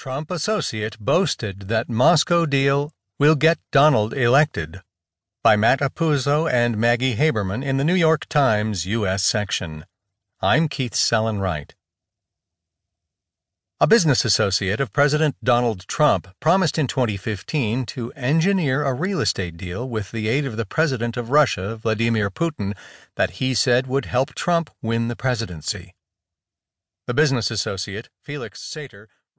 Trump associate boasted that Moscow deal will get Donald elected. By Matt Apuzzo and Maggie Haberman in the New York Times U.S. section. I'm Keith Sellon-Wright. A business associate of President Donald Trump promised in 2015 to engineer a real estate deal with the aid of the President of Russia, Vladimir Putin, that he said would help Trump win the presidency. The business associate, Felix Sater,